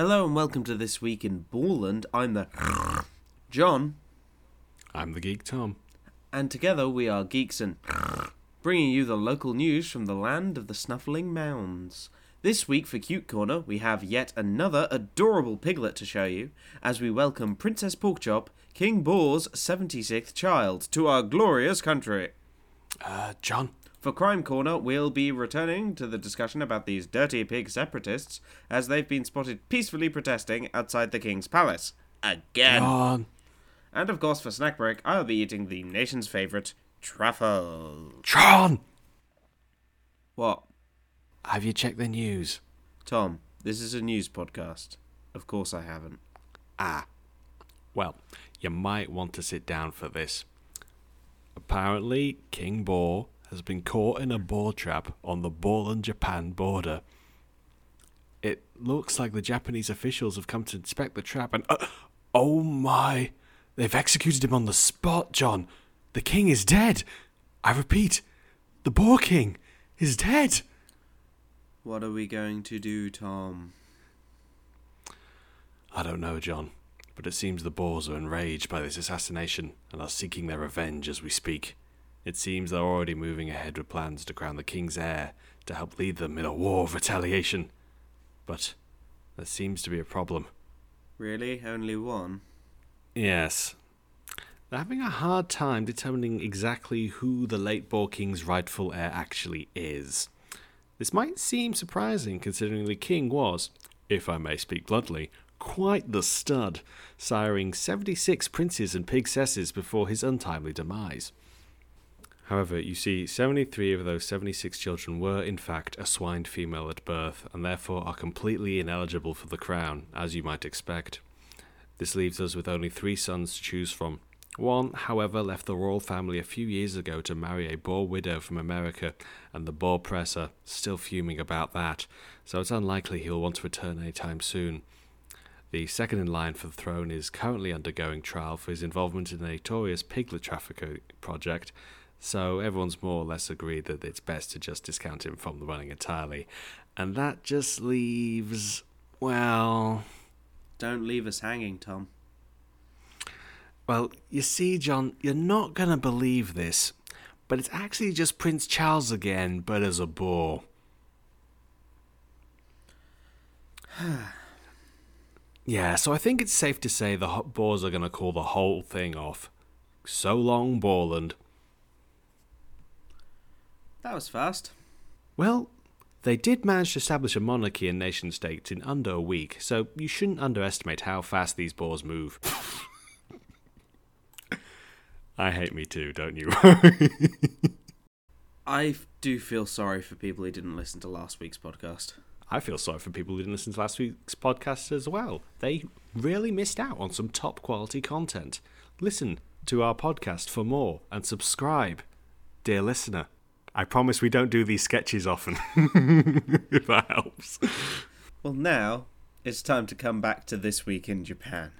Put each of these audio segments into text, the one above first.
Hello and welcome to This Week in Borland. I'm the John, I'm the geek Tom. and together we are geeks and bringing you the local news from the land of the snuffling mounds. This week for Cute Corner, we have yet another adorable piglet to show you as we welcome Princess Porkchop, King Boar's 76th child, to our glorious country. Uh, John. For Crime Corner, we'll be returning to the discussion about these dirty pig separatists as they've been spotted peacefully protesting outside the King's Palace. Again! John. And of course, for snack break, I'll be eating the nation's favourite truffle. John! What? Have you checked the news? Tom, this is a news podcast. Of course I haven't. Ah. Well, you might want to sit down for this. Apparently, King Boar has been caught in a boar trap on the Borland Japan border. It looks like the Japanese officials have come to inspect the trap and. Uh, oh my! They've executed him on the spot, John! The king is dead! I repeat, the Boar King is dead! What are we going to do, Tom? I don't know, John, but it seems the boars are enraged by this assassination and are seeking their revenge as we speak. It seems they're already moving ahead with plans to crown the king's heir to help lead them in a war of retaliation. But there seems to be a problem. Really? Only one? Yes. They're having a hard time determining exactly who the late Boar King's rightful heir actually is. This might seem surprising considering the king was, if I may speak bluntly, quite the stud, siring 76 princes and princesses before his untimely demise. However, you see, 73 of those 76 children were, in fact, a swined female at birth, and therefore are completely ineligible for the crown, as you might expect. This leaves us with only three sons to choose from. One, however, left the royal family a few years ago to marry a Boer widow from America, and the Boer press are still fuming about that, so it's unlikely he'll want to return anytime soon. The second in line for the throne is currently undergoing trial for his involvement in the notorious piglet trafficking project, so everyone's more or less agreed that it's best to just discount him from the running entirely. And that just leaves, well, Don't leave us hanging, Tom. well, you see, John, you're not going to believe this, but it's actually just Prince Charles again, but as a boar. yeah, so I think it's safe to say the boars are going to call the whole thing off. So long, Borland. That was fast. Well, they did manage to establish a monarchy and nation states in under a week, so you shouldn't underestimate how fast these boars move. I hate me too, don't you? I do feel sorry for people who didn't listen to last week's podcast. I feel sorry for people who didn't listen to last week's podcast as well. They really missed out on some top quality content. Listen to our podcast for more and subscribe, dear listener. I promise we don't do these sketches often, if that helps. Well, now it's time to come back to this week in Japan,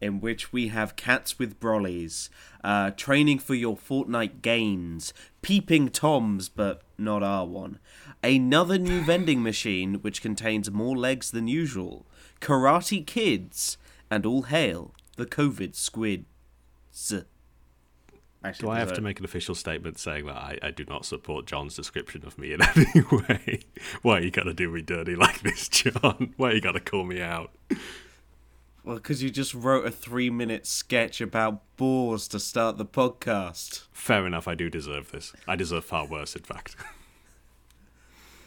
in which we have cats with brollies, uh, training for your Fortnite gains, peeping toms, but not our one, another new vending machine which contains more legs than usual, karate kids, and all hail the COVID squids. Actually, Do I have there's to make an official statement saying that I, I do not support John's description of me in any way? Why are you gotta do me dirty like this, John? Why are you gotta call me out? Well, because you just wrote a three-minute sketch about boars to start the podcast. Fair enough, I do deserve this. I deserve far worse, in fact.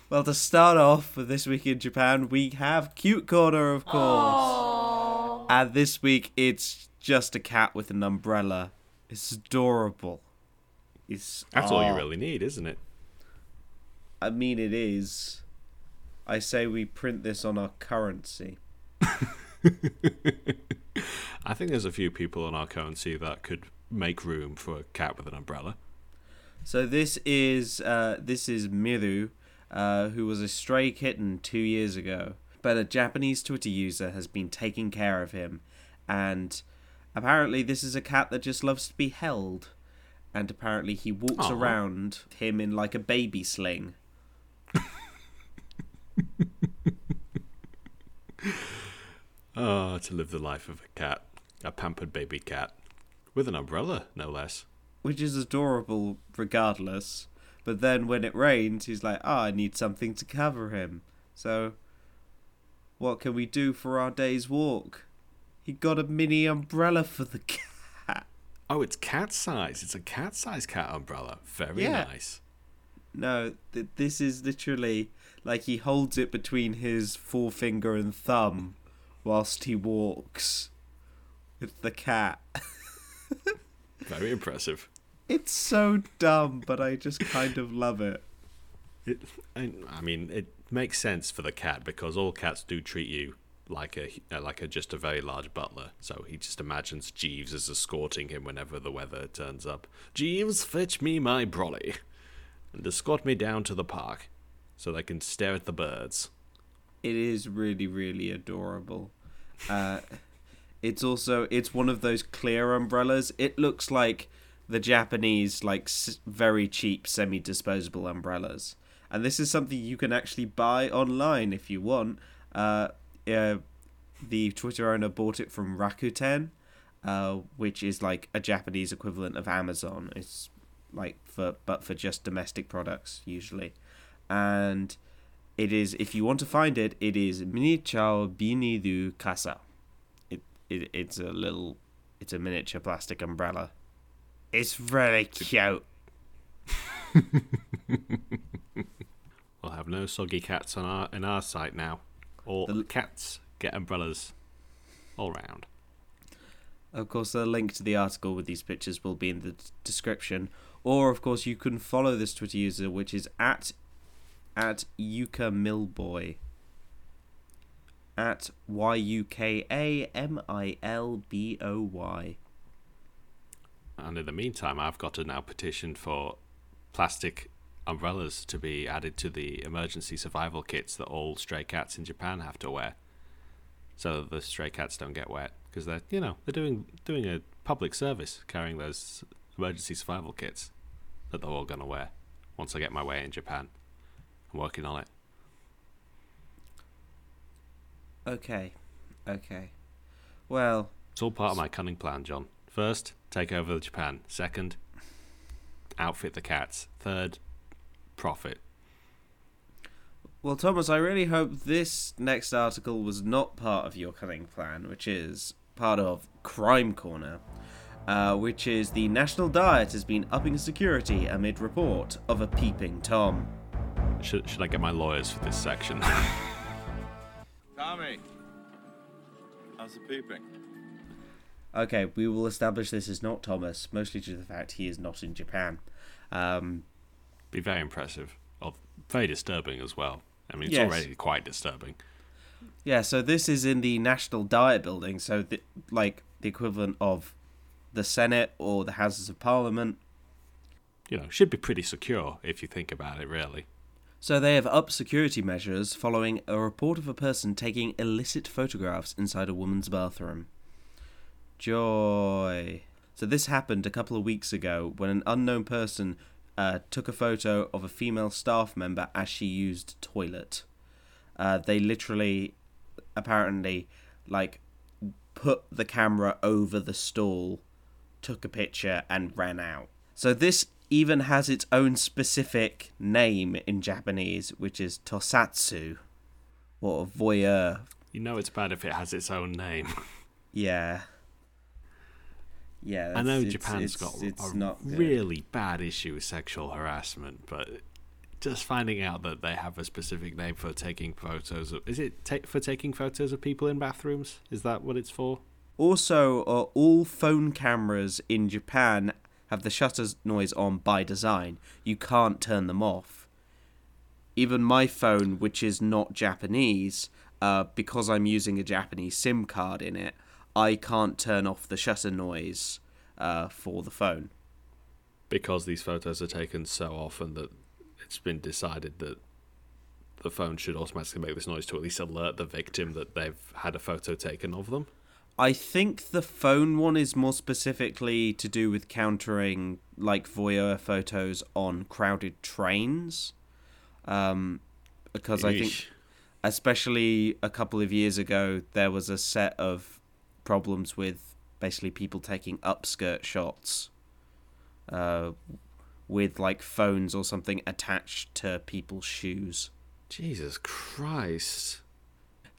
Well, to start off with this week in Japan, we have Cute Corner, of course. And this week, it's just a cat with an umbrella. It's adorable. It's That's all you really need, isn't it? I mean, it is. I say we print this on our currency. I think there's a few people on our currency that could make room for a cat with an umbrella. So this is uh, this is Miru, uh, who was a stray kitten two years ago, but a Japanese Twitter user has been taking care of him, and apparently this is a cat that just loves to be held, and apparently he walks Aw. around him in like a baby sling. Oh, to live the life of a cat, a pampered baby cat, with an umbrella, no less. which is adorable regardless. But then when it rains, he's like, "Ah, I need something to cover him." So, what can we do for our day's walk? He got a mini umbrella for the cat. Oh, it's cat size. It's a cat size cat umbrella. Very Yeah. nice. No, th- this is literally like he holds it between his forefinger and thumb whilst he walks with the cat. Very impressive. It's so dumb, but I just kind of love it. It, I, I mean, it makes sense for the cat because all cats do treat you like a uh, like a just a very large butler. So he just imagines Jeeves as escorting him whenever the weather turns up. Jeeves, fetch me my brolly, and escort me down to the park, so they can stare at the birds. It is really, really adorable. Uh, it's also it's one of those clear umbrellas. It looks like the Japanese like very cheap semi-disposable umbrellas, and this is something you can actually buy online if you want. Uh, uh, the Twitter owner bought it from Rakuten, uh, which is like a Japanese equivalent of Amazon. It's like for but for just domestic products usually, and it is if you want to find it, it is Mini Chao Bini du Casa. It, it it's a little it's a miniature plastic umbrella. It's really cute. We'll have no soggy cats on our in our site now. All The- cats get umbrellas all round. Of course, the link to the article with these pictures will be in the description. Or, of course, you can follow this Twitter user, which is at at Yuka Milboy. At Y U K A M I L B O Y. And in the meantime, I've got to now petition for plastic umbrellas to be added to the emergency survival kits that all stray cats in Japan have to wear, so the stray cats don't get wet. Because they're, you know, they're doing doing a public service carrying those emergency survival kits that they're all gonna wear once I get my way in Japan. I'm working on it. Okay. Okay. Well, It's all part of my cunning plan, John. First, take over Japan. Second, outfit the cats. Third, profit. Well, Thomas, I really hope this next article was not part of your cunning plan, which is part of Crime Corner, uh, which is the National Diet has been upping security amid report of a peeping Tom. Should, should I get my lawyers for this section? Tommy! How's the peeping? Okay, we will establish this is not Thomas, mostly due to the fact he is not in Japan. Um, Be very impressive. Or very disturbing as well. I mean, it's Yes. already quite disturbing. yeah, so this is in the National Diet building, so the, like the equivalent of the Senate or the Houses of Parliament. You know, should be pretty secure if you think about it, really. So they have upped security measures following a report of a person taking illicit photographs inside a woman's bathroom. Joy. So this happened a couple of weeks ago when an unknown person uh, took a photo of a female staff member as she used toilet. Uh, they literally, apparently, like put the camera over the stall, took a picture, and ran out. So this even has its own specific name in Japanese, which is tosatsu, or voyeur. You know it's bad if it has its own name. Yeah. Yeah. I know Japan's it's, got it's a really bad issue with sexual harassment, but just finding out that they have a specific name for taking photos of is it ta- for taking photos of people in bathrooms? Is that what it's for? Also, uh, all phone cameras in Japan have the shutter noise on by design. You can't turn them off. Even my phone, which is not Japanese, uh, because I'm using a Japanese SIM card in it, I can't turn off the shutter noise uh, for the phone. Because these photos are taken so often that it's been decided that the phone should automatically make this noise to at least alert the victim that they've had a photo taken of them. I think the phone one is more specifically to do with countering like voyeur photos on crowded trains. Um, because I think especially a couple of years ago, there was a set of problems with basically people taking upskirt shots uh, with like phones or something attached to people's shoes. Jesus Christ.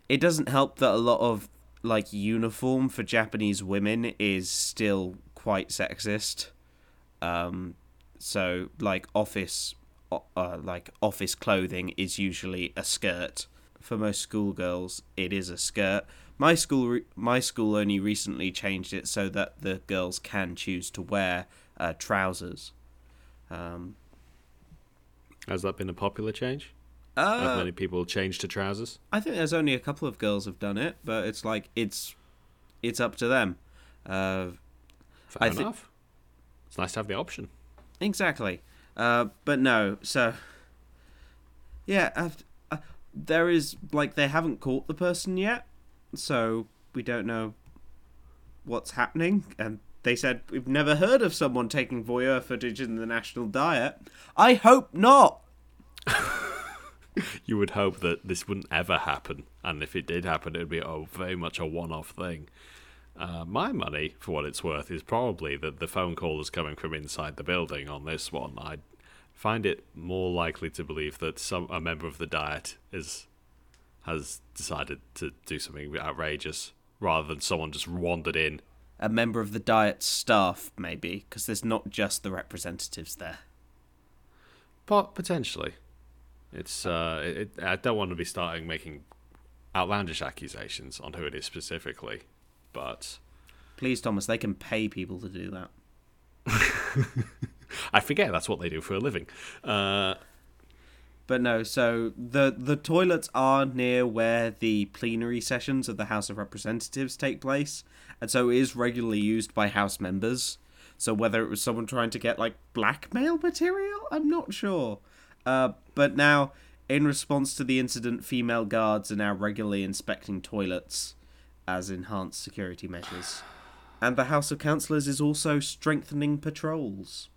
It doesn't help that a lot of like uniform for Japanese women is still quite sexist. Um, so like office, uh, like office clothing is usually a skirt. For most schoolgirls, it is a skirt. My school, re- my school only recently changed it so that the girls can choose to wear uh, trousers. Um, Has that been a popular change? uh, Have many people changed to trousers? I think there's only a couple of girls have done it, but it's like it's it's up to them. Uh, Fair I enough. it's nice to have the option. exactly. Uh, but no, so yeah, I've, there is like they haven't caught the person yet, so we don't know what's happening. And they said we've never heard of someone taking voyeur footage in the national diet. I hope not. You would hope that this wouldn't ever happen, and if it did happen, it would be a, very much a one-off thing. Uh, my money, for what it's worth, is probably that the phone call is coming from inside the building on this one. I find it more likely to believe that some a member of the Diet is has decided to do something outrageous, rather than someone just wandered in. A member of the diet staff, maybe, because there's not just the representatives there. But potentially, it's. Uh, it, it- I don't want to be starting making outlandish accusations on who it is specifically, but Please, Thomas, they can pay people to do that. I forget that's what they do for a living. Uh, But no, so the the toilets are near where the plenary sessions of the House of Representatives take place, and so it is regularly used by House members. So whether it was someone trying to get like blackmail material, I'm not sure. Uh, but now, in response to the incident, female guards are now regularly inspecting toilets as enhanced security measures, and the House of Councillors is also strengthening patrols.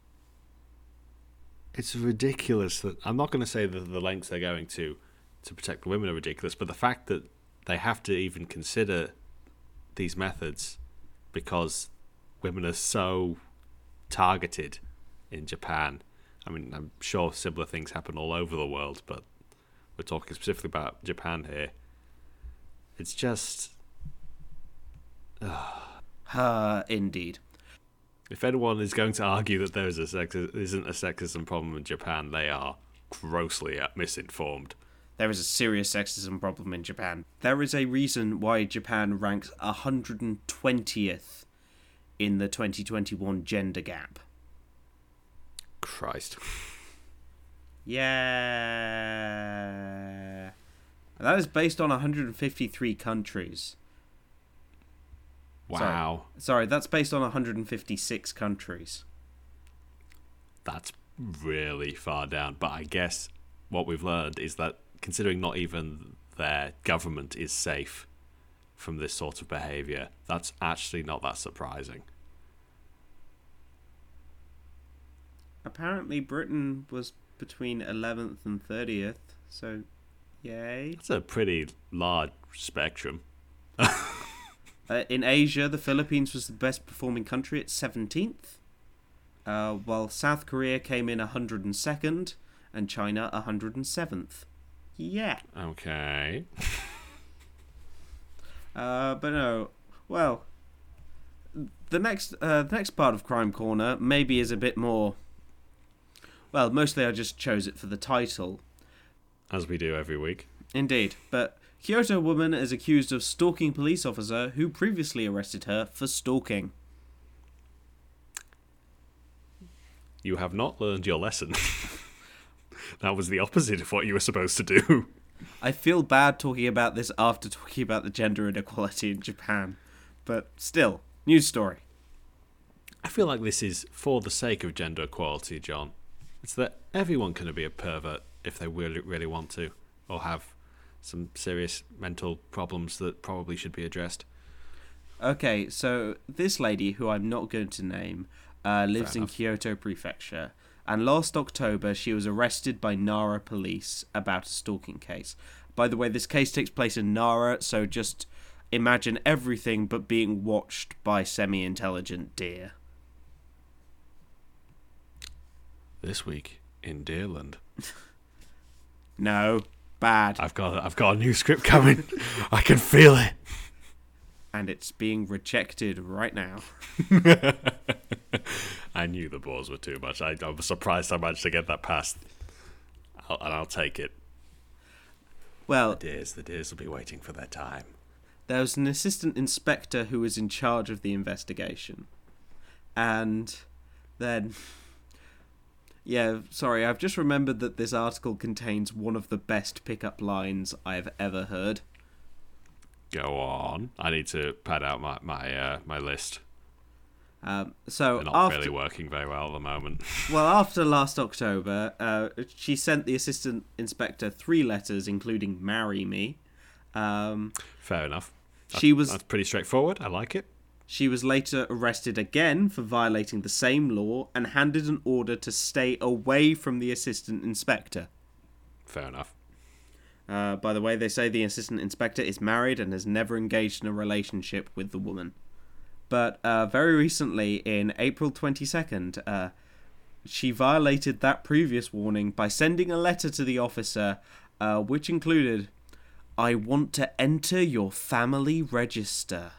It's ridiculous that I'm not going to say that the lengths they're going to to protect the women are ridiculous, but the fact that they have to even consider these methods because women are so targeted in Japan. I mean, I'm sure similar things happen all over the world, but we're talking specifically about Japan here. It's just Uh, indeed. If anyone is going to argue that there is a sex- isn't a sexism problem in Japan, they are grossly misinformed. There is a serious sexism problem in Japan. There is a reason why Japan ranks 120th in the 2021 gender gap. Christ. Yeah. And that is based on 153 countries. Wow. Sorry, that's based on 156 countries. That's really far down. But I guess what we've learned is that considering not even their government is safe from this sort of behaviour, that's actually not that surprising. Apparently, Britain was between 11th and 30th, so yay. That's a pretty large spectrum. Uh, in Asia, the Philippines was the best performing country at 17th, uh, while South Korea came in 102nd and China 107th. Yeah. Okay. Uh, but no, well, the next uh, the next part of Crime Corner maybe is a bit more. Well, mostly I just chose it for the title, As we do every week. indeed. But Kyoto woman is accused of stalking police officer who previously arrested her for stalking. You have not learned your lesson. that was the opposite of what you were supposed to do. I feel bad talking about this after talking about the gender inequality in Japan, but still, news story. I feel like this is for the sake of gender equality, John. It's that everyone can be a pervert if they really, really want to, or have some serious mental problems that probably should be addressed. Okay, so this lady, who I'm not going to name, uh, lives in. Kyoto Prefecture, and last October she was arrested by Nara police about a stalking case. By the way, this case takes place in Nara, so just imagine everything but being watched by semi intelligent deer. This week in Deerland. No, bad. I've got I've got a new script coming. I can feel it. And it's being rejected right now. I knew the balls were too much. I, I was surprised I managed to get that past. I'll, and I'll take it. Well, The deers, the deers will be waiting for their time. there was an assistant inspector who was in charge of the investigation. And then. Yeah, sorry, I've just remembered that this article contains one of the best pickup lines I've ever heard. Go on. I need to pad out my my uh, my list. Um, so They're not after, really working very well at the moment. well, after last October, uh, she sent the assistant inspector three letters, including "marry me." Um, Fair enough. she was That's pretty straightforward. I like it. She was later arrested again for violating the same law and handed an order to stay away from the assistant inspector. Fair enough. Uh, by the way, they say the assistant inspector is married and has never engaged in a relationship with the woman. But uh, very recently, in April 22nd, uh, she violated that previous warning by sending a letter to the officer, uh, which included, I want to enter your family register.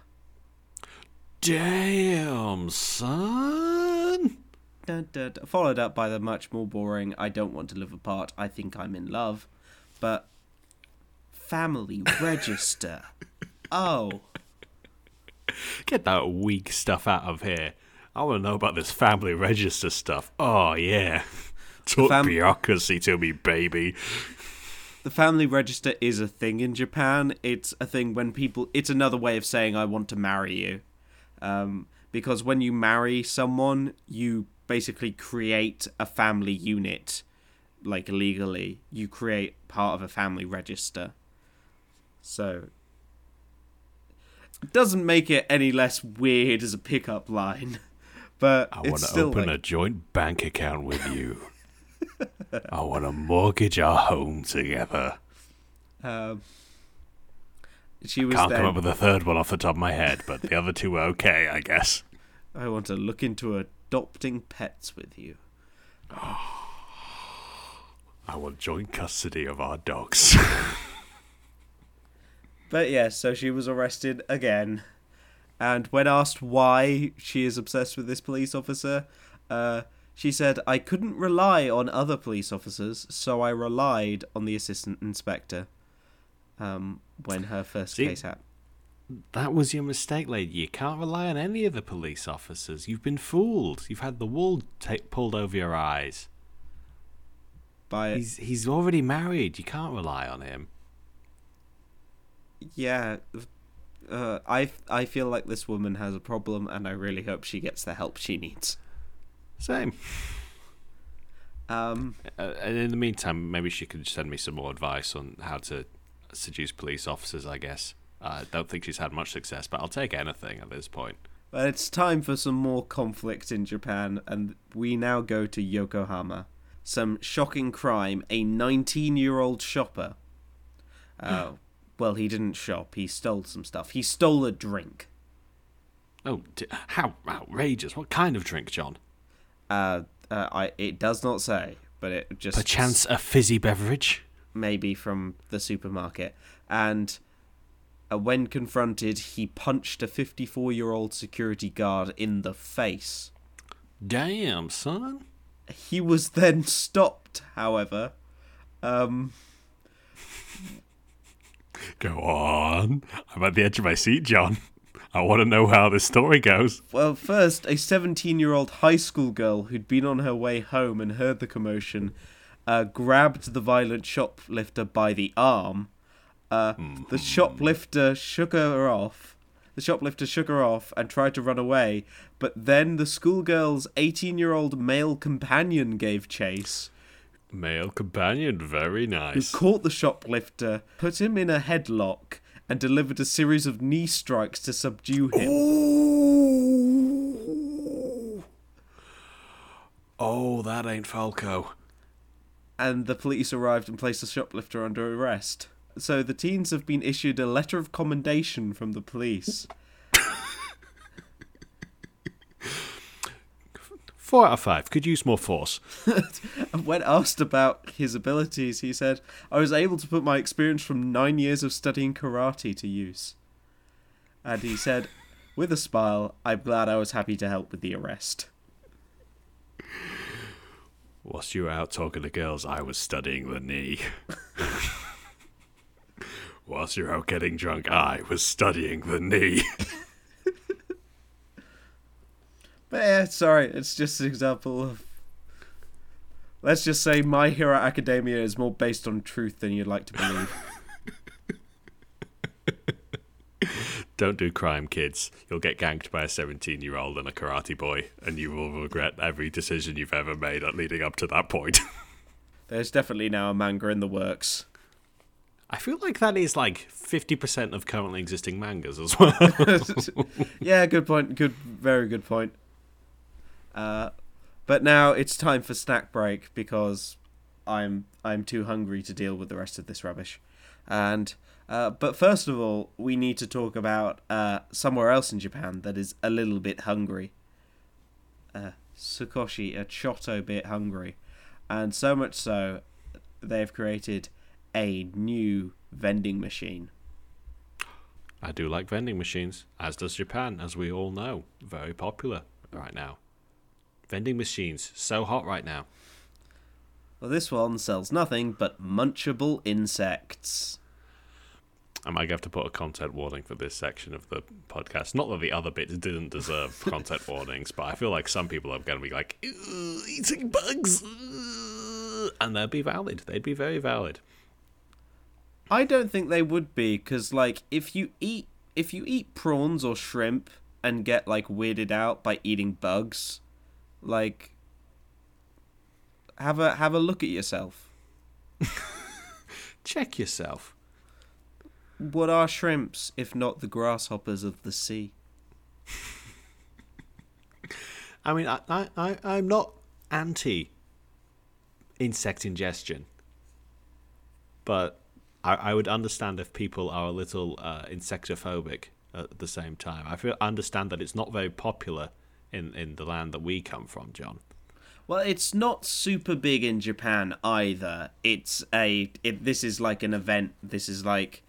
Damn, son. Dun, dun, dun, followed up by the much more boring I don't want to live apart, I think I'm in love. But family register. Oh. Get that weak stuff out of here. I want to know about this family register stuff. Oh, yeah. Talk fam- bureaucracy to me, baby. The family register is a thing in Japan. It's a thing when people it's another way of saying I want to marry you. Um, because when you marry someone, you basically create a family unit like legally. You create part of a family register. So it doesn't make it any less weird as a pickup line. But I want to open like, a joint bank account with you. I want to mortgage our home together. um, she was Can't then, come up with a third one off the top of my head, but the other two were okay, I guess. I want to look into adopting pets with you. I want joint custody of our dogs. But yes, so she was arrested again. And when asked why she is obsessed with this police officer, uh, she said, I couldn't rely on other police officers, so I relied on the assistant inspector. Um, when her first See? case happened. that was your mistake, lady. You can't rely on any of the police officers. You've been fooled. You've had the wool ta- pulled over your eyes. By He's he's already married. You can't rely on him. yeah, uh, I I feel like this woman has a problem, and I really hope she gets the help she needs. Same. Um, Uh, and in the meantime, maybe she could send me some more advice on how to seduce police officers. I guess. I don't think she's had much success, but I'll take anything at this point. But it's time for some more conflict in Japan, and we now go to Yokohama. Some shocking crime. A 19 year old shopper. Uh, well, he didn't shop, he stole some stuff. He stole a drink. Oh, d- how outrageous! What kind of drink, John? Uh, uh, I, it does not say, but it just. Perchance a fizzy beverage. Maybe from the supermarket. And uh, when confronted, he punched a 54 year old security guard in the face. Damn, son. He was then stopped, however. Um, Go on. I'm at the edge of my seat, John. I want to know how this story goes. well, first, a 17 year old high school girl who'd been on her way home and heard the commotion uh, grabbed the violent shoplifter by the arm. Uh, the shoplifter shook her off. The shoplifter shook her off and tried to run away, but then the schoolgirl's 18 year old male companion gave chase. Male companion, very who nice. caught the shoplifter, put him in a headlock, and delivered a series of knee strikes to subdue him. Ooh. Oh, that ain't Falco. And the police arrived and placed the shoplifter under arrest. so the teens have been issued a letter of commendation from the police. Four out of five. Could use more force. And when asked about his abilities, he said, I was able to put my experience from nine years of studying karate to use. And he said, with a smile, I'm glad I was happy to help with the arrest. Whilst you were out talking to girls, I was studying the knee. Whilst you were out getting drunk, I was studying the knee. But yeah, sorry, it's just an example of. Let's just say My Hero Academia is more based on truth than you'd like to believe. Don't do crime, kids. You'll get ganked by a 17 year old and a karate boy, and you will regret every decision you've ever made leading up to that point. There's definitely now a manga in the works. I feel like that is like 50% of currently existing mangas as well. yeah, good point. Good, very good point. Uh, but now it's time for snack break because I'm I'm too hungry to deal with the rest of this rubbish. And uh, but first of all, we need to talk about uh, somewhere else in Japan that is a little bit hungry. Uh, Sukoshi, a Choto bit hungry, and so much so, they've created a new vending machine. I do like vending machines, as does Japan, as we all know. Very popular right now. Vending machines, so hot right now. Well, this one sells nothing but munchable insects. I might have to put a content warning for this section of the podcast. Not that the other bits didn't deserve content warnings, but I feel like some people are going to be like, eating bugs. ugh," And they'd be valid. They'd be very valid. I don't think they would be because, like, if you eat if you eat prawns or shrimp and get like weirded out by eating bugs, like, have a have a look at yourself. Check yourself. What are shrimps if not the grasshoppers of the sea? I mean, I, I, I, I'm not anti insect ingestion, but I, I would understand if people are a little uh, insectophobic at the same time. I feel I understand that it's not very popular in, in the land that we come from, John. Well, it's not super big in Japan either. It's a it, this is like an event. This is like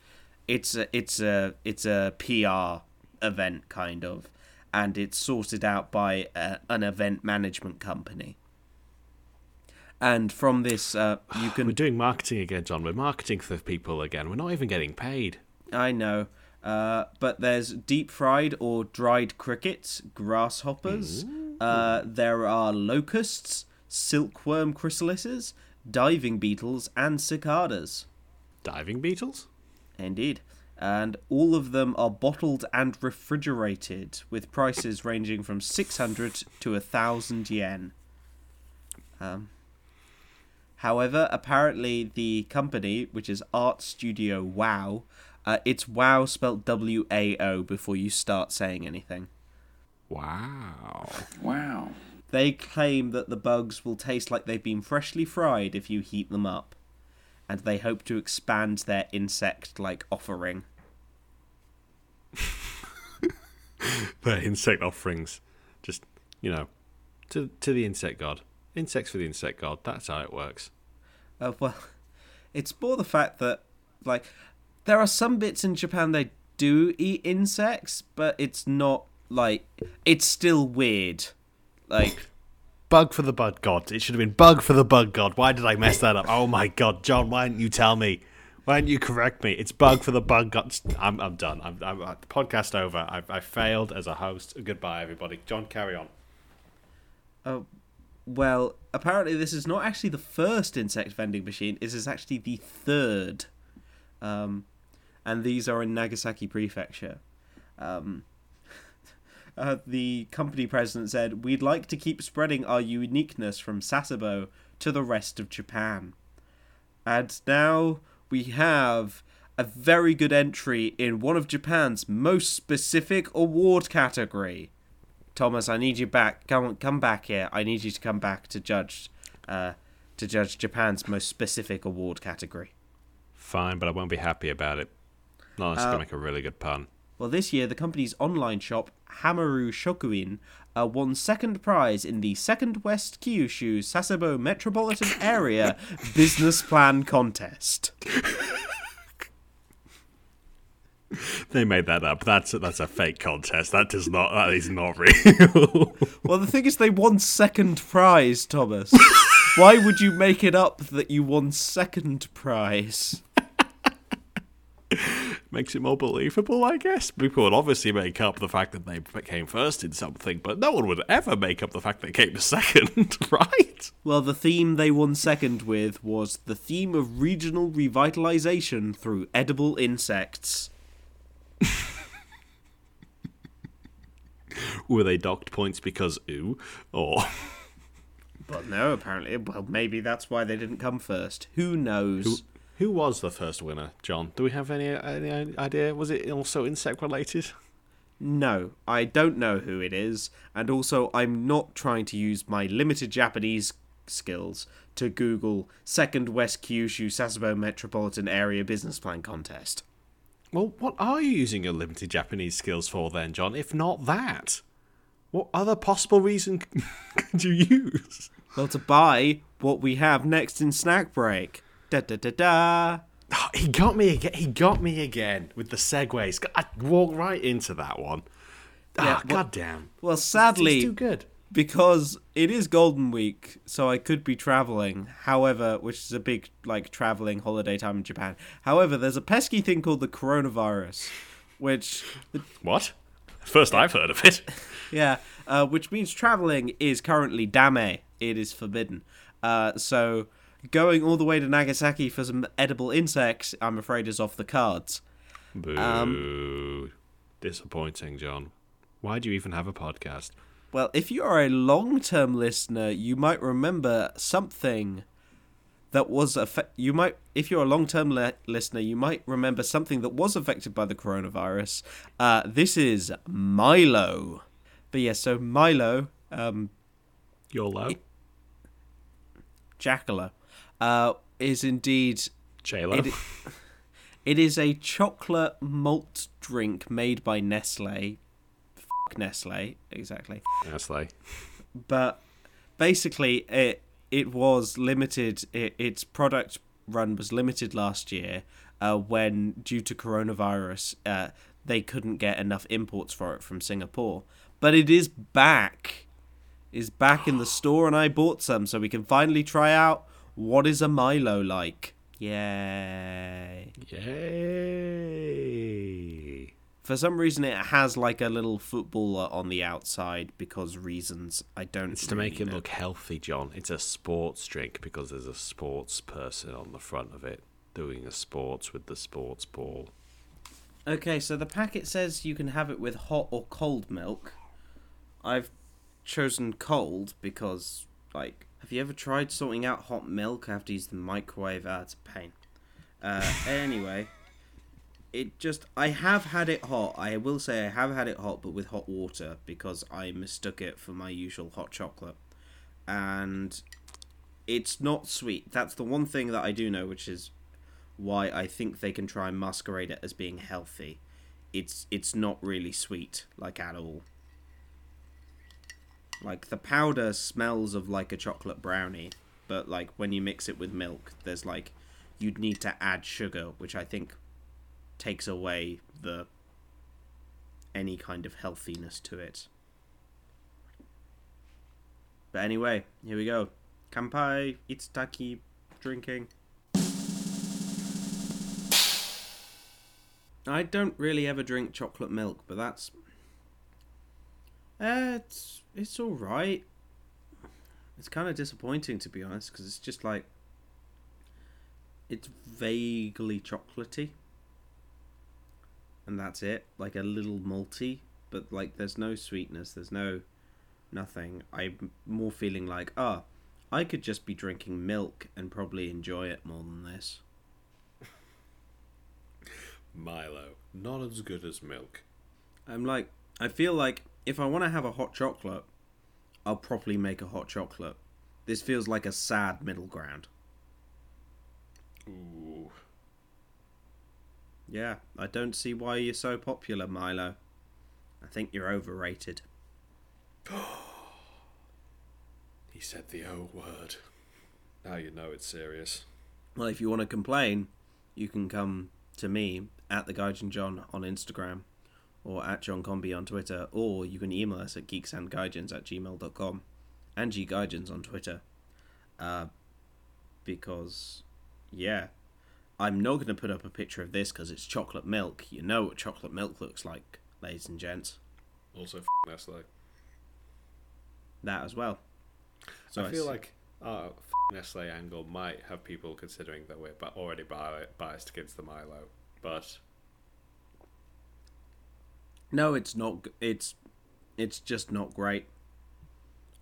it's a it's a it's a PR event kind of, and it's sorted out by a, an event management company. And from this, uh, you can. We're doing marketing again, John. We're marketing for people again. We're not even getting paid. I know. Uh, but there's deep fried or dried crickets, grasshoppers. Uh, there are locusts, silkworm chrysalises, diving beetles, and cicadas. Diving beetles? Indeed. And all of them are bottled and refrigerated, with prices ranging from 600 to 1,000 yen. Um, however, apparently the company, which is Art Studio Wow, uh, it's Wow spelt W A O before you start saying anything. Wow. Wow. They claim that the bugs will taste like they've been freshly fried if you heat them up, and they hope to expand their insect like offering. Their insect offerings. Just, you know, to, to the insect god. Insects for the insect god. That's how it works. Uh, well, it's more the fact that, like, there are some bits in Japan they do eat insects, but it's not like it's still weird. Like, Bug for the bug god. It should have been bug for the bug god. Why did I mess that up? Oh my god, John, why didn't you tell me? Why didn't you correct me? It's bug for the bug god. I'm, I'm done. I'm, I'm, uh, podcast over. I've, I failed as a host. Goodbye, everybody. John, carry on. uh, well, apparently this is not actually the first insect vending machine. This is actually the third, um, and these are in Nagasaki Prefecture. Um, uh, the company president said, "We'd like to keep spreading our uniqueness from Sasebo to the rest of Japan." And now we have a very good entry in one of Japan's most specific award category. Thomas, I need you back. Come, come back here. I need you to come back to judge, uh, to judge Japan's most specific award category. fine, but I won't be happy about it. Not unless Uh, I can make a really good pun. Well, this year, the company's online shop, Hamaru Shokuin, uh, won second prize in the Second West Kyushu Sasebo Metropolitan Area Business Plan Contest. They made that up. That's a, that's a fake contest. That does not. That is not real. Well, the thing is, they won second prize, Thomas. Why would you make it up that you won second prize? Makes it more believable, I guess. People would obviously make up the fact that they came first in something, but no one would ever make up the fact they came second, right? Well, the theme they won second with was the theme of regional revitalization through edible insects. Were they docked points because ooh, or But no, apparently, well, maybe that's why they didn't come first. Who knows? who was the first winner? John, do we have any any idea? Was it also insect related? No, I don't know who it is, and also I'm not trying to use my limited Japanese skills to Google Second West Kyushu Sasebo Metropolitan Area Business Plan Contest. Well, what are you using your limited Japanese skills for then, John? If not that, what other possible reason could you use? Well, to buy what we have next in snack break. Da da da da. Oh, he got me again. He got me again with the segues. I walked right into that one. Yeah, Ah, well- God damn. Well, sadly, too good. because it is Golden Week, so I could be traveling. However, which is a big like traveling holiday time in Japan. However, there's a pesky thing called the coronavirus, which What? First I've heard of it. yeah, uh, which means traveling is currently dame. It is forbidden. Uh, so going all the way to Nagasaki for some edible insects, I'm afraid, is off the cards. Boo. Disappointing, John. Why do you even have a podcast? Well, if you are a long-term listener, you might remember something that was affe- you might if you're a long-term le- listener, you might remember something that was affected by the coronavirus. Uh, this is Milo. But yes, so Milo, um, YOLO? Jackalo, uh, is indeed J-Lo? it, it is a chocolate malt drink made by Nestle. Fuck Nestle, exactly. Nestle. but basically it it was limited it, its product run was limited last year uh, when due to coronavirus uh, they couldn't get enough imports for it from Singapore but it is back is back in the store and I bought some so we can finally try out what is a Milo like yay Yay. for some reason it has like a little footballer on the outside because reasons I don't It's to make it know. look healthy, John. It's a sports drink because there's a sports person on the front of it doing a sports with the sports ball. Okay, so the packet says you can have it with hot or cold milk. I've chosen cold because, like, have you ever tried sorting out hot milk? I have to use the microwave. Ah, it's a pain. Uh, anyway, it just I have had it hot. I will say I have had it hot, but with hot water because I mistook it for my usual hot chocolate, and it's not sweet. That's the one thing that I do know, which is why I think they can try and masquerade it as being healthy. It's it's not really sweet, like at all. Like the powder smells of like a chocolate brownie, but like when you mix it with milk, there's like you'd need to add sugar, which I think takes away the any kind of healthiness to it. But anyway, here we go. Kampai, Itsuki, drinking. I don't really ever drink chocolate milk, but that's uh, it's it's all right. It's kind of disappointing to be honest, because it's just like it's vaguely chocolatey, and that's it. Like a little malty, but like there's no sweetness. There's no nothing. I'm more feeling like ah, I could just be drinking milk and probably enjoy it more than this. Milo, not as good as milk. I'm like, I feel like if I want to have a hot chocolate, I'll properly make a hot chocolate. This feels like a sad middle ground. Ooh. Yeah, I don't see why you're so popular, Milo. I think you're overrated. He said the O word. Now you know it's serious. Well, if you want to complain, you can come to me at the Gaijin John on Instagram or at John Combi on Twitter, or you can email us at geeksandgaijins at gmail.com and ggaijins on Twitter. Uh, because, yeah, I'm not going to put up a picture of this because it's chocolate milk. You know what chocolate milk looks like, ladies and gents. Also, f- Nestle. That as well. So I feel s- like our f- Nestle angle might have people considering that we're already bi- biased against the Milo, but No, it's not. It's it's just not great.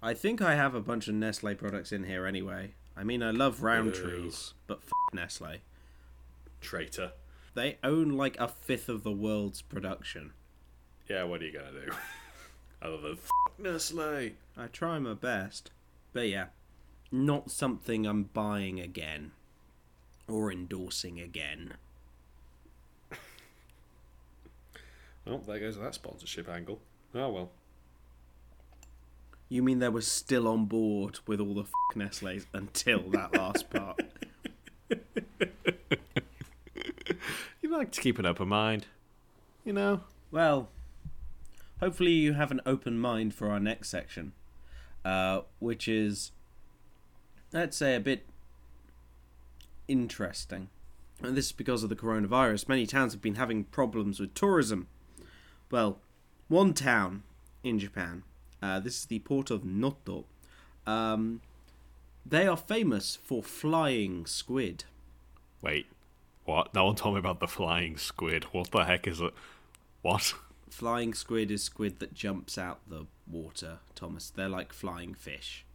I think I have a bunch of Nestle products in here anyway. I mean, I love round Ew. trees, but f- Nestle. traitor. They own like a fifth of the world's production. Yeah, what are you gonna do? Other than f- Nestle. I try my best, but yeah, not something I'm buying again or endorsing again. Well, there goes that sponsorship angle. Oh well. You mean they were still on board with all the f- Nestle's until that last part? You like to keep an open mind, you know. Well, hopefully you have an open mind for our next section, uh, which is, let's say, a bit interesting. And this is because of the coronavirus. Many towns have been having problems with tourism. Well, one town in Japan, uh, this is the port of Noto, um, they are famous for flying squid. Wait, what? No one told me about the flying squid. What the heck is it? What? Flying squid is squid that jumps out the water, Thomas. They're like flying fish.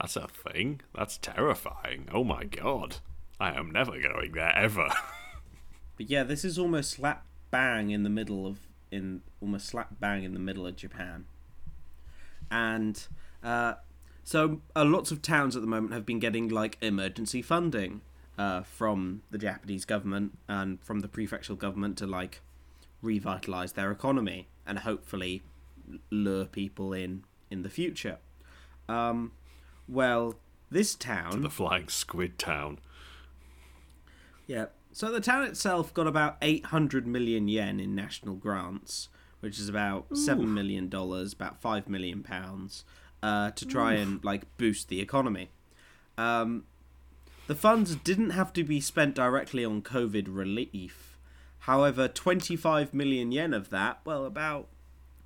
That's a thing? That's terrifying. Oh my god. I am never going there ever. But yeah, this is almost slap bang in the middle of in almost slap bang in the middle of Japan. And uh, so uh, lots of towns at the moment have been getting like emergency funding uh, from the Japanese government and from the prefectural government to like revitalize their economy and hopefully lure people in in the future. Um, well, this town the flying squid town. Yeah. So the town itself got about 800 million yen in national grants, which is about seven million dollars, about five million pounds, uh, to try and like boost the economy. Um, the funds didn't have to be spent directly on COVID relief. However, 25 million yen of that, well, about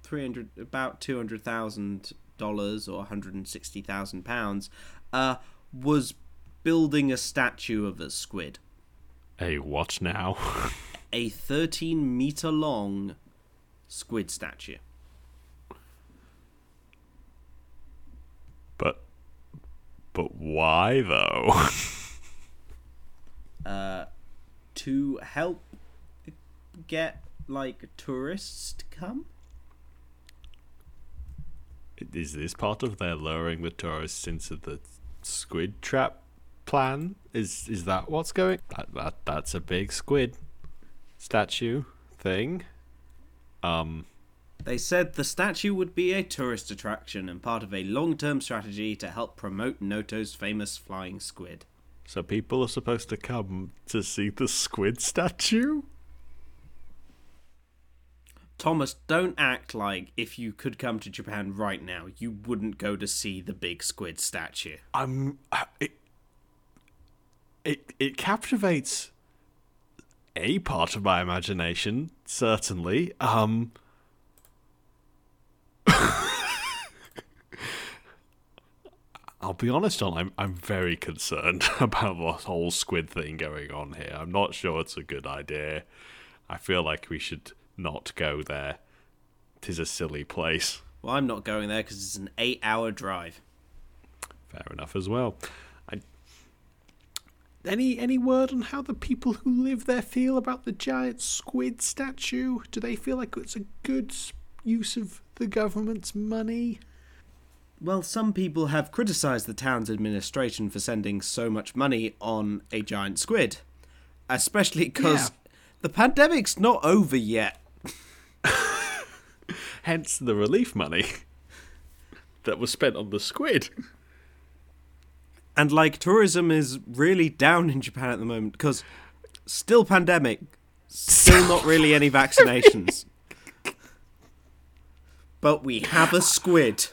300, about 200 thousand dollars or 160 thousand pounds, uh, was building a statue of a squid A what now? a 13 meter long squid statue. but but why though? Uh, to help get like tourists to come. is this part of their luring the tourists into the squid trap plan? Is is that what's going? That that that's a big squid statue thing. Um They said the statue would be a tourist attraction and part of a long term strategy to help promote Noto's famous flying squid. so people are supposed to come to see the squid statue? Thomas, don't act like if you could come to Japan right now, you wouldn't go to see the big squid statue. I'm uh, it it it captivates a part of my imagination certainly um I'll be honest, John. I'm I'm very concerned about the whole squid thing going on here. I'm not sure it's a good idea. I feel like we should not go there. Tis a silly place. Well, I'm not going there because it's an eight hour drive. Fair enough as well. I, any any word on how the people who live there feel about the giant squid statue? Do they feel like it's a good use of the government's money? Well, some people have criticised the town's administration for sending so much money on a giant squid, especially because Yeah. The pandemic's not over yet. Hence the relief money that was spent on the squid. And like tourism is really down in Japan at the moment because still pandemic, still not really any vaccinations. But we have a squid.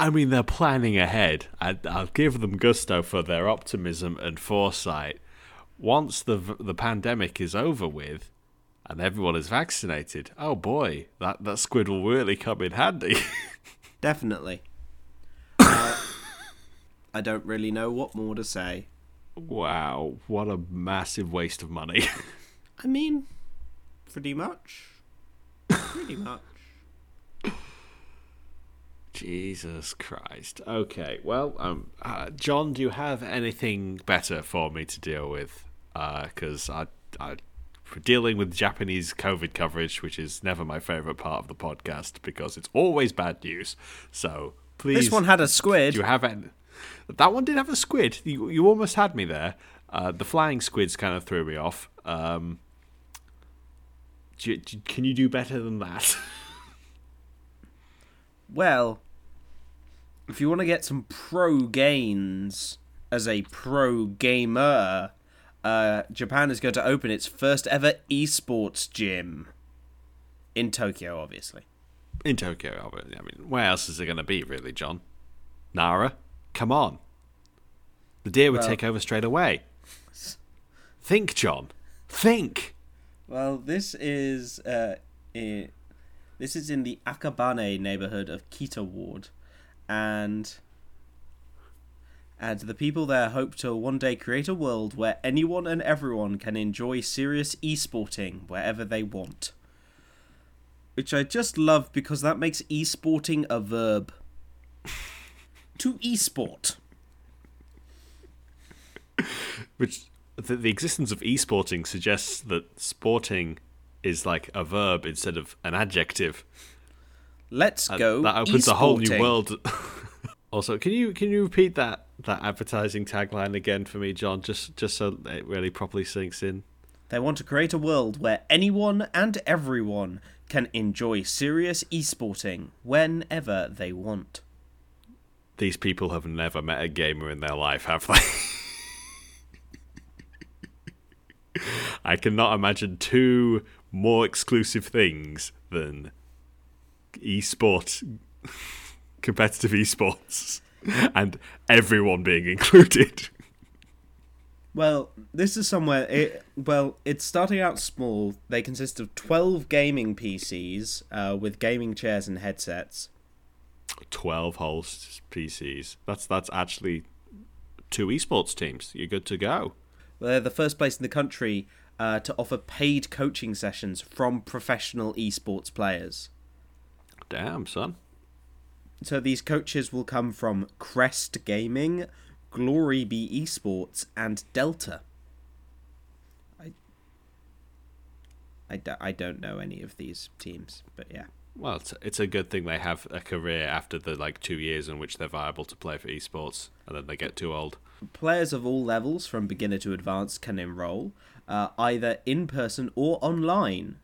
I mean, they're planning ahead. I, I'll give them gusto for their optimism and foresight. Once the the pandemic is over with, and everyone is vaccinated, oh boy, that, that squid will really come in handy. Definitely. Uh, I don't really know what more to say. wow, what a massive waste of money. I mean, pretty much. Pretty much. Jesus Christ. Okay, well, um, uh, John, do you have anything better for me to deal with? Because I, I, for dealing with Japanese COVID coverage, which is never my favorite part of the podcast because it's always bad news. So please, This one had a squid. do you have any? That one did have a squid. You, you almost had me there. Uh, the flying squids kind of threw me off. Um, do do- can you do better than that? Well, if you want to get some pro gains as a pro gamer, uh, Japan is going to open its first ever esports gym in Tokyo, obviously. In Tokyo. I mean, where else is it going to be, really, John? Nara? Come on. The deer would Well- take over straight away. Think, John. Think. Well, this is uh, i this is in the Akabane neighborhood of Kita Ward, and and the people there hope to one day create a world where anyone and everyone can enjoy serious esporting wherever they want. Which I just love because that makes esporting a verb. To esport. Which the, the existence of esporting suggests that sporting is like a verb instead of an adjective. Let's And go. that opens a whole new world. also, can you can you repeat that that advertising tagline again for me, John? Just just so it really properly sinks in. They want to create a world where anyone and everyone can enjoy serious esporting whenever they want. These people have never met a gamer in their life, have they? I cannot imagine two more exclusive things than esports, competitive esports, and everyone being included. Well, this is somewhere. It, well, it's starting out small. They consist of 12 gaming PCs uh, with gaming chairs and headsets. Twelve host PCs. That's that's actually two esports teams. You're good to go. They're the first place in the country uh, to offer paid coaching sessions from professional esports players. Damn, son. So these coaches will come from Crest Gaming, Glory Be Esports, and Delta. I, I, I don't know any of these teams, but yeah. Well, it's, it's a good thing they have a career after the like two years in which they're viable to play for esports, and then they get too old. Players of all levels, from beginner to advanced, can enroll uh, either in person or online.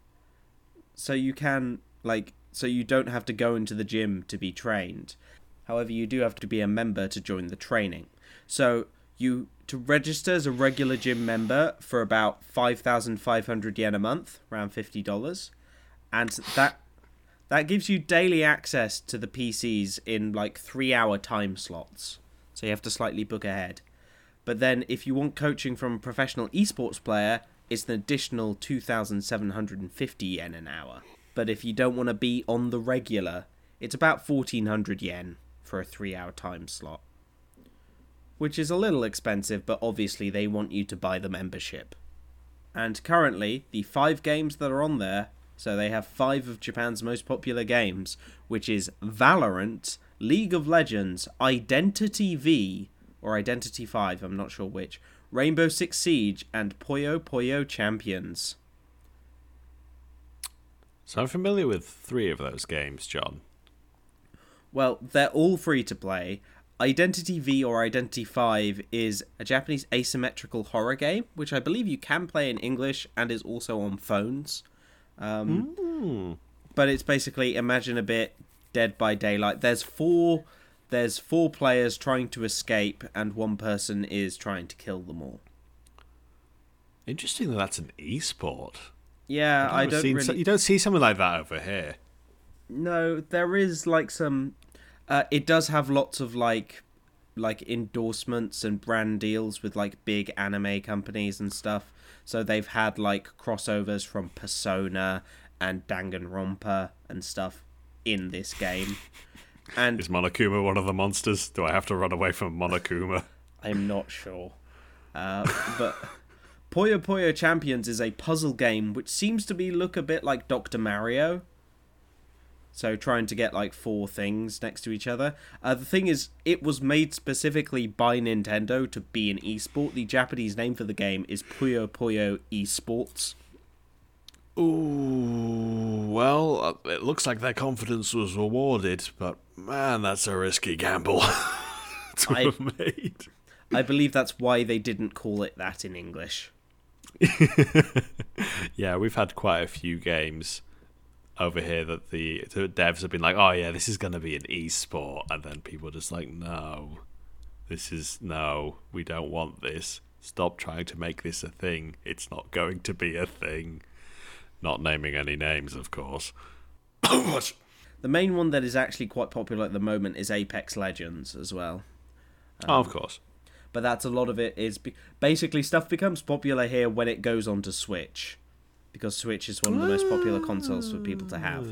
So you can like, so you don't have to go into the gym to be trained. However, you do have to be a member to join the training. So you to register as a regular gym member for about five thousand five hundred yen a month, around fifty dollars, and that that gives you daily access to the PCs in like three hour time slots. So you have to slightly book ahead. But then if you want coaching from a professional esports player, it's an additional 2,750 yen an hour. But if you don't want to be on the regular, it's about 1,400 yen for a three hour time slot. Which is a little expensive, but obviously they want you to buy the membership. And currently, the five games that are on there, so they have five of Japan's most popular games, which is Valorant, League of Legends, Identity V, or Identity 5, I'm not sure which, Rainbow Six Siege, and Puyo Puyo Champions. So I'm familiar with three of those games, John. Well, they're all free to play. Identity V or Identity 5 is a Japanese asymmetrical horror game, which I believe you can play in English and is also on phones. Um, But it's basically imagine a bit Dead by Daylight. There's four there's four players trying to escape and one person is trying to kill them all. Interesting that that's an e-sport. Yeah, I don't really so- you don't see something like that over here. No, there is like some. Uh, it does have lots of like, like endorsements and brand deals with like big anime companies and stuff. So they've had like crossovers from Persona and Danganronpa and stuff in this game. And Is Monokuma one of the monsters? Do I have to run away from Monokuma? I'm not sure. Uh, but Puyo Puyo Champions is a puzzle game which seems to be look a bit like Dr. Mario. So trying to get like four things next to each other. Uh, the thing is, it was made specifically by Nintendo to be an esport. The Japanese name for the game is Puyo Puyo Esports. Ooh, well, uh, it looks like their confidence was rewarded, but man, that's a risky gamble to I- have made. I believe that's why they didn't call it that in English. Yeah, we've had quite a few games over here that the, the devs have been like, "Oh yeah, this is going to be an e-sport," and then people are just like, "No, this is no, we don't want this. Stop trying to make this a thing. It's not going to be a thing." Not naming any names, of course. The main one that is actually quite popular at the moment is Apex Legends as well. oh, of course. but that's a lot of it is be- basically stuff becomes popular here when it goes on to Switch because Switch is one of the most popular consoles for people to have.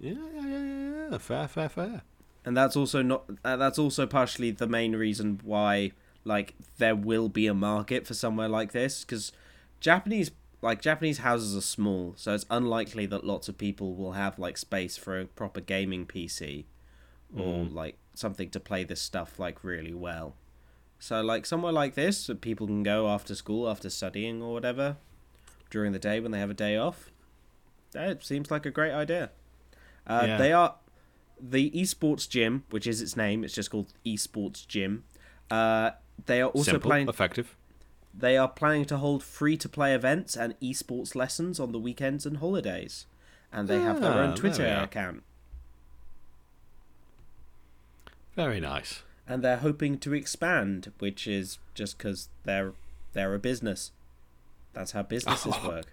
Yeah, yeah, yeah, yeah, yeah. Fair, fair, fair. And that's also not uh, that's also partially the main reason why like there will be a market for somewhere like this cuz Japanese like Japanese houses are small, so it's unlikely that lots of people will have like space for a proper gaming PC or like something to play this stuff like really well. So like somewhere like this, that people can go after school, after studying or whatever, during the day when they have a day off. That seems like a great idea. Uh, Yeah. They are the esports gym, which is its name. It's just called esports gym. Uh, they are also Simple, planning. effective. They are planning to hold free-to-play events and esports lessons on the weekends and holidays, and they have their Ah, own Twitter account. Very nice. and they're hoping to expand, which is just because they're they're a business. That's how businesses Oh. work.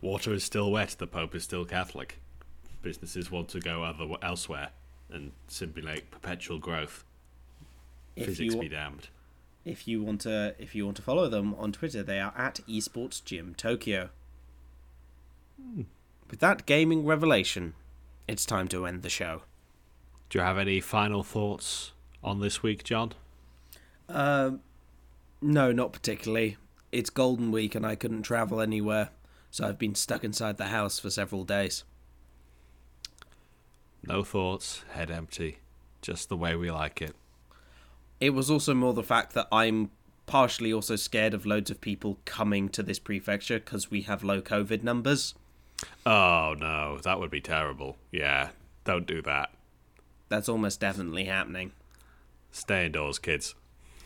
Water is still wet. The Pope is still Catholic. Businesses want to go other elsewhere and simulate perpetual growth. If Physics you be damned. if you want to if you want to follow them on Twitter, they are at Esports Gym Tokyo. With that gaming revelation, it's time to end the show. Do you have any final thoughts on this week, John? Um, no, not particularly. It's Golden Week and I couldn't travel anywhere, so I've been stuck inside the house for several days. No thoughts, head empty. Just the way we like it. It was also more the fact that I'm partially also scared of loads of people coming to this prefecture because we have low COVID numbers. Oh no, that would be terrible. Yeah, don't do that. That's almost definitely happening. Stay indoors, kids.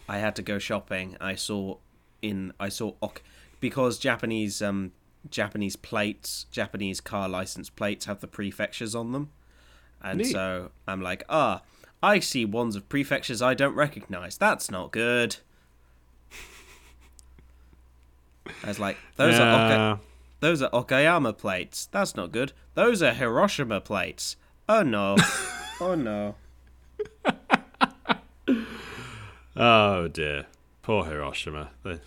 I had to go shopping. I saw in I saw ok because Japanese um Japanese plates, Japanese car license plates have the prefectures on them. And Neat. so I'm like, "Ah, I see ones of prefectures I don't recognize. That's not good." I was like, "Those are Oka- those are Okayama plates. That's not good. Those are Hiroshima plates. Oh no. oh no." Oh dear. Poor Hiroshima. They-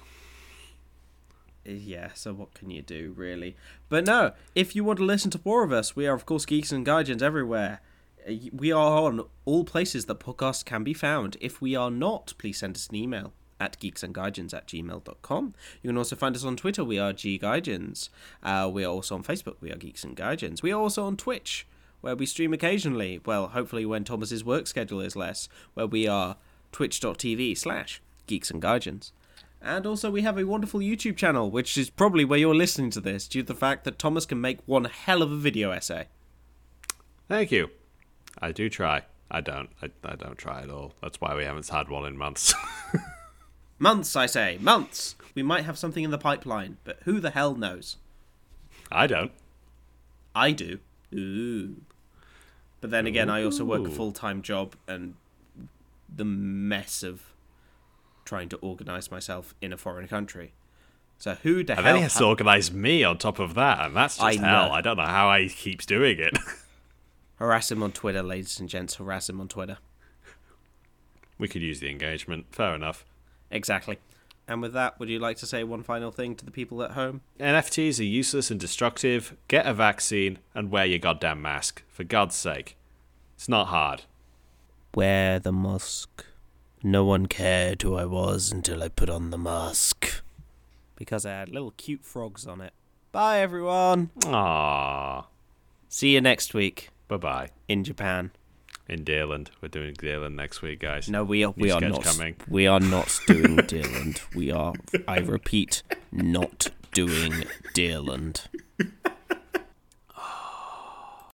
yeah, so what can you do, really? But no, if you want to listen to more of us, we are, of course, Geeks and Gaijins everywhere. Uh, We are on all places that podcasts can be found. If we are not, please send us an email at geeksandgaijins at gmail.com. You can also find us on Twitter. We are GGaijins. Uh, we are also on Facebook. We are Geeks and Gaijins. We are also on Twitch, where we stream occasionally. Well, hopefully when Thomas's work schedule is less, where we are twitch.tv slash geeks and Gaijins. And also, we have a wonderful YouTube channel, which is probably where you're listening to this, due to the fact that Thomas can make one hell of a video essay. Thank you. I do try. I don't. I, I don't try at all. That's why we haven't had one in months. Months, I say, months. We might have something in the pipeline, but who the hell knows? I don't. I do. Ooh. But then again, I also work a full time job, and the mess of trying to organise myself in a foreign country. So who the And hell? then he has to ha- organise me on top of that, and that's I just hell. know. I don't know how he keeps doing it. harass him on Twitter, ladies and gents. Harass him on Twitter. we could use the engagement. Fair enough. Exactly. And with that, would you like to say one final thing to the people at home? NFTs are useless and destructive. Get a vaccine and wear your goddamn mask. For God's sake. It's not hard. Wear the mask. No one cared who I was until I put on the mask. Because I had little cute frogs on it. Bye, everyone. Aww. See you next week Bye bye. in Japan. In Deerland. We're doing Deerland next week, guys. No, we are we are not. coming. We are not doing Deerland. We are. I repeat, not doing Deerland.